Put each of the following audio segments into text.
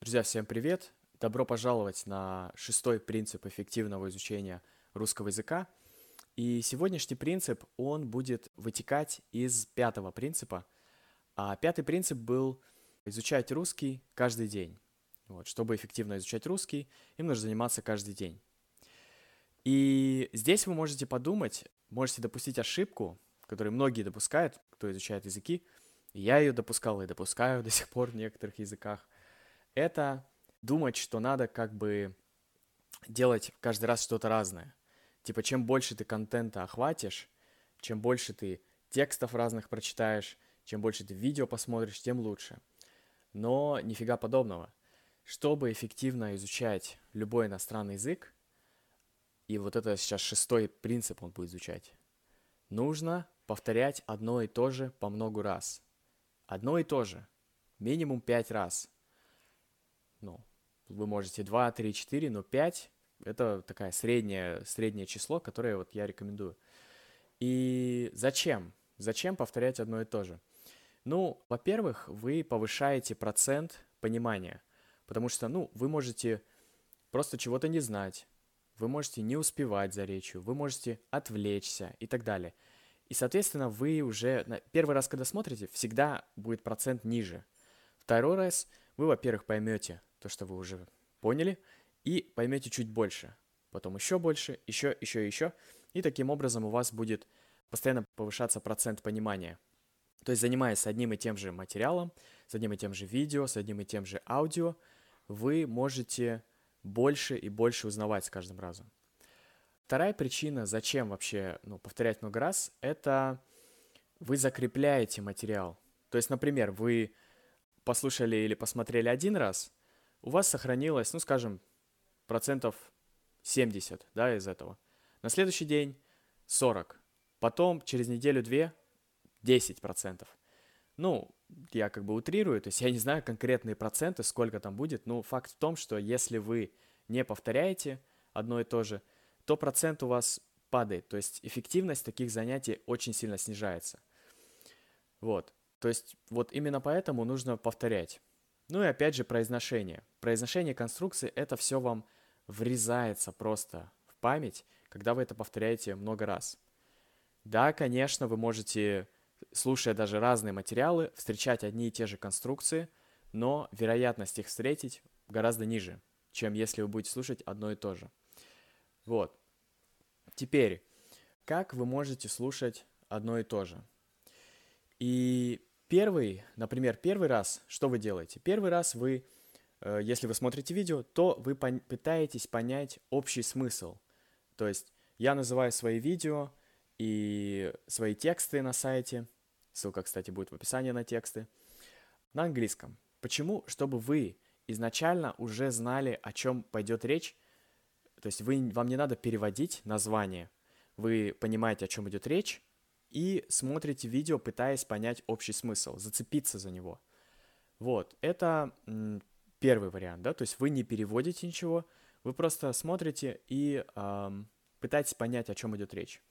Друзья, всем привет! Добро пожаловать на шестой принцип эффективного изучения русского языка. И сегодняшний принцип, он будет вытекать из пятого принципа. А пятый принцип был изучать русский каждый день. Вот, чтобы эффективно изучать русский, им нужно заниматься каждый день. И здесь вы можете подумать, можете допустить ошибку, которую многие допускают, кто изучает языки. Я ее допускал и допускаю до сих пор в некоторых языках – это думать, что надо как бы делать каждый раз что-то разное. Типа, чем больше ты контента охватишь, чем больше ты текстов разных прочитаешь, чем больше ты видео посмотришь, тем лучше. Но нифига подобного. Чтобы эффективно изучать любой иностранный язык, и вот это сейчас шестой принцип он будет изучать, нужно повторять одно и то же по много раз. Одно и то же. Минимум пять раз – ну, вы можете 2, 3, 4, но 5 — это такая среднее, среднее число, которое вот я рекомендую. И зачем? Зачем повторять одно и то же? Ну, во-первых, вы повышаете процент понимания, потому что, ну, вы можете просто чего-то не знать, вы можете не успевать за речью, вы можете отвлечься и так далее. И, соответственно, вы уже первый раз, когда смотрите, всегда будет процент ниже. Второй раз вы, во-первых, поймете, то, что вы уже поняли, и поймете чуть больше, потом еще больше, еще, еще, еще, и таким образом у вас будет постоянно повышаться процент понимания. То есть, занимаясь одним и тем же материалом, с одним и тем же видео, с одним и тем же аудио, вы можете больше и больше узнавать с каждым разом. Вторая причина, зачем вообще ну, повторять много раз, это вы закрепляете материал. То есть, например, вы послушали или посмотрели один раз, у вас сохранилось, ну, скажем, процентов 70, да, из этого. На следующий день 40. Потом через неделю-две 10%. Ну, я как бы утрирую, то есть я не знаю конкретные проценты, сколько там будет, но факт в том, что если вы не повторяете одно и то же, то процент у вас падает, то есть эффективность таких занятий очень сильно снижается. Вот, то есть вот именно поэтому нужно повторять. Ну и опять же произношение. Произношение конструкции это все вам врезается просто в память, когда вы это повторяете много раз. Да, конечно, вы можете, слушая даже разные материалы, встречать одни и те же конструкции, но вероятность их встретить гораздо ниже, чем если вы будете слушать одно и то же. Вот. Теперь, как вы можете слушать одно и то же? И Первый, например, первый раз, что вы делаете? Первый раз вы, э, если вы смотрите видео, то вы пон- пытаетесь понять общий смысл. То есть я называю свои видео и свои тексты на сайте, ссылка, кстати, будет в описании на тексты, на английском. Почему? Чтобы вы изначально уже знали, о чем пойдет речь. То есть вы, вам не надо переводить название. Вы понимаете, о чем идет речь, и смотрите видео, пытаясь понять общий смысл, зацепиться за него. Вот, это первый вариант, да, то есть вы не переводите ничего, вы просто смотрите и э, пытаетесь понять, о чем идет речь.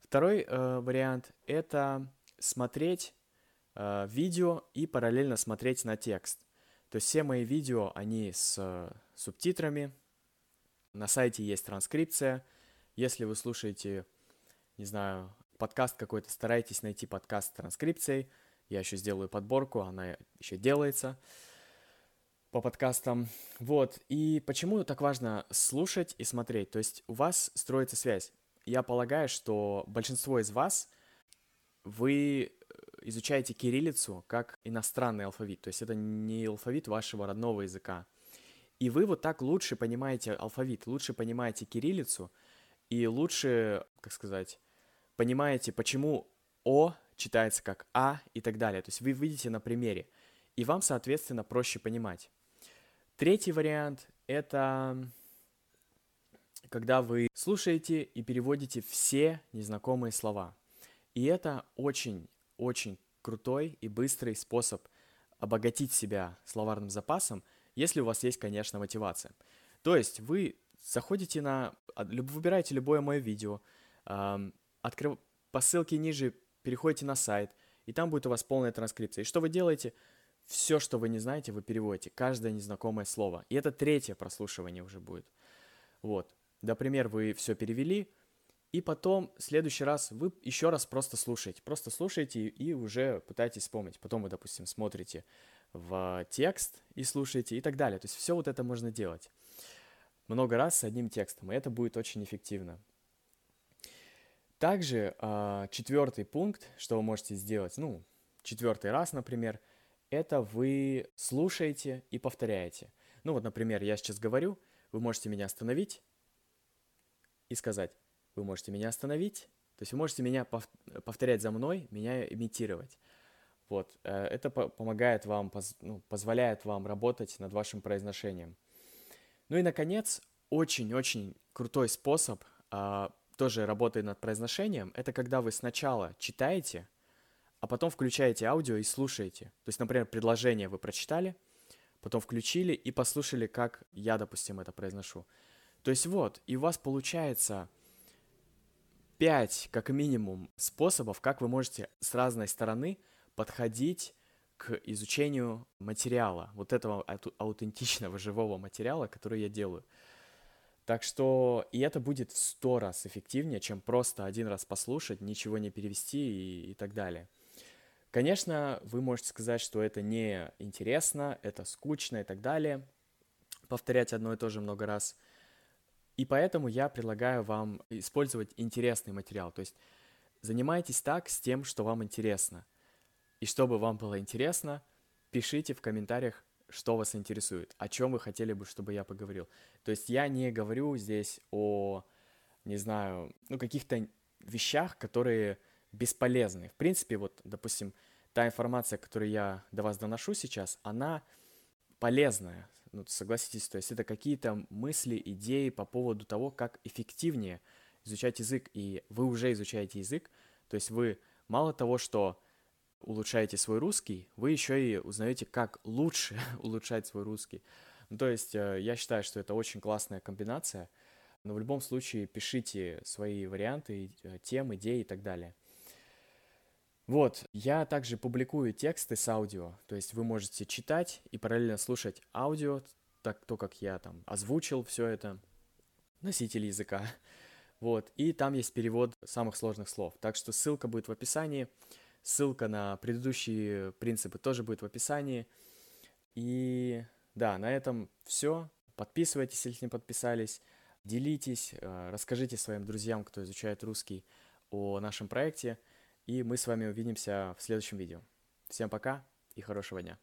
Второй э, вариант — это смотреть э, видео и параллельно смотреть на текст. То есть все мои видео, они с э, субтитрами, на сайте есть транскрипция. Если вы слушаете, не знаю, подкаст какой-то, старайтесь найти подкаст с транскрипцией. Я еще сделаю подборку, она еще делается по подкастам. Вот, и почему так важно слушать и смотреть? То есть у вас строится связь. Я полагаю, что большинство из вас, вы изучаете кириллицу как иностранный алфавит, то есть это не алфавит вашего родного языка. И вы вот так лучше понимаете алфавит, лучше понимаете кириллицу, и лучше, как сказать, понимаете, почему О читается как А и так далее. То есть вы видите на примере, и вам, соответственно, проще понимать. Третий вариант — это когда вы слушаете и переводите все незнакомые слова. И это очень-очень крутой и быстрый способ обогатить себя словарным запасом, если у вас есть, конечно, мотивация. То есть вы заходите на... А, выбираете любое мое видео, открыв... по ссылке ниже переходите на сайт, и там будет у вас полная транскрипция. И что вы делаете? все, что вы не знаете, вы переводите, каждое незнакомое слово. И это третье прослушивание уже будет. Вот. Например, вы все перевели, и потом в следующий раз вы еще раз просто слушаете. Просто слушаете и уже пытаетесь вспомнить. Потом вы, допустим, смотрите в текст и слушаете и так далее. То есть все вот это можно делать много раз с одним текстом, и это будет очень эффективно. Также а, четвертый пункт, что вы можете сделать, ну, четвертый раз, например, это вы слушаете и повторяете. Ну вот, например, я сейчас говорю, вы можете меня остановить и сказать, вы можете меня остановить, то есть вы можете меня повторять за мной, меня имитировать. Вот, э, это помогает вам, ну, позволяет вам работать над вашим произношением. Ну и, наконец, очень-очень крутой способ, а, тоже работает над произношением, это когда вы сначала читаете, а потом включаете аудио и слушаете. То есть, например, предложение вы прочитали, потом включили и послушали, как я, допустим, это произношу. То есть вот, и у вас получается 5, как минимум, способов, как вы можете с разной стороны подходить к изучению материала, вот этого аутентичного живого материала, который я делаю. Так что и это будет в сто раз эффективнее, чем просто один раз послушать, ничего не перевести и, и так далее. Конечно, вы можете сказать, что это не интересно, это скучно и так далее, повторять одно и то же много раз. И поэтому я предлагаю вам использовать интересный материал. То есть занимайтесь так с тем, что вам интересно – и чтобы вам было интересно, пишите в комментариях, что вас интересует, о чем вы хотели бы, чтобы я поговорил. То есть я не говорю здесь о, не знаю, ну, каких-то вещах, которые бесполезны. В принципе, вот, допустим, та информация, которую я до вас доношу сейчас, она полезная, ну, согласитесь, то есть это какие-то мысли, идеи по поводу того, как эффективнее изучать язык, и вы уже изучаете язык, то есть вы мало того, что улучшаете свой русский, вы еще и узнаете, как лучше улучшать свой русский. Ну, то есть э, я считаю, что это очень классная комбинация, но в любом случае пишите свои варианты, э, тем, идеи и так далее. Вот, я также публикую тексты с аудио, то есть вы можете читать и параллельно слушать аудио, так то, как я там озвучил все это, носитель языка. Вот, и там есть перевод самых сложных слов. Так что ссылка будет в описании. Ссылка на предыдущие принципы тоже будет в описании. И да, на этом все. Подписывайтесь, если не подписались. Делитесь, э, расскажите своим друзьям, кто изучает русский, о нашем проекте. И мы с вами увидимся в следующем видео. Всем пока и хорошего дня.